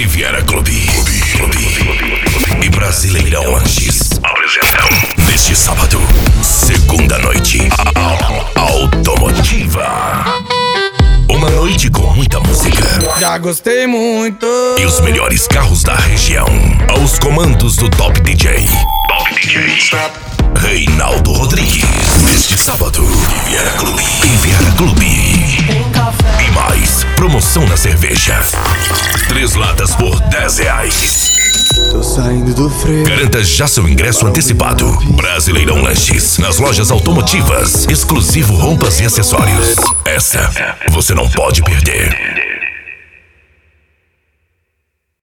Riviera Clube. Clube. E Brasileirão Antes. Apresentam. Neste sábado, segunda noite. a- Automotiva. Uma noite com muita música. Já gostei muito. E os melhores carros da região. Aos comandos do Top DJ. Top DJ. Reinaldo Rodrigues. Neste sábado, Riviera Clube. Riviera Clube. Cerveja. Três latas por 10 reais. Tô saindo do freio. Garanta já seu ingresso antecipado. Brasileirão Lanches. Nas lojas automotivas. Exclusivo roupas e acessórios. Essa você não pode perder.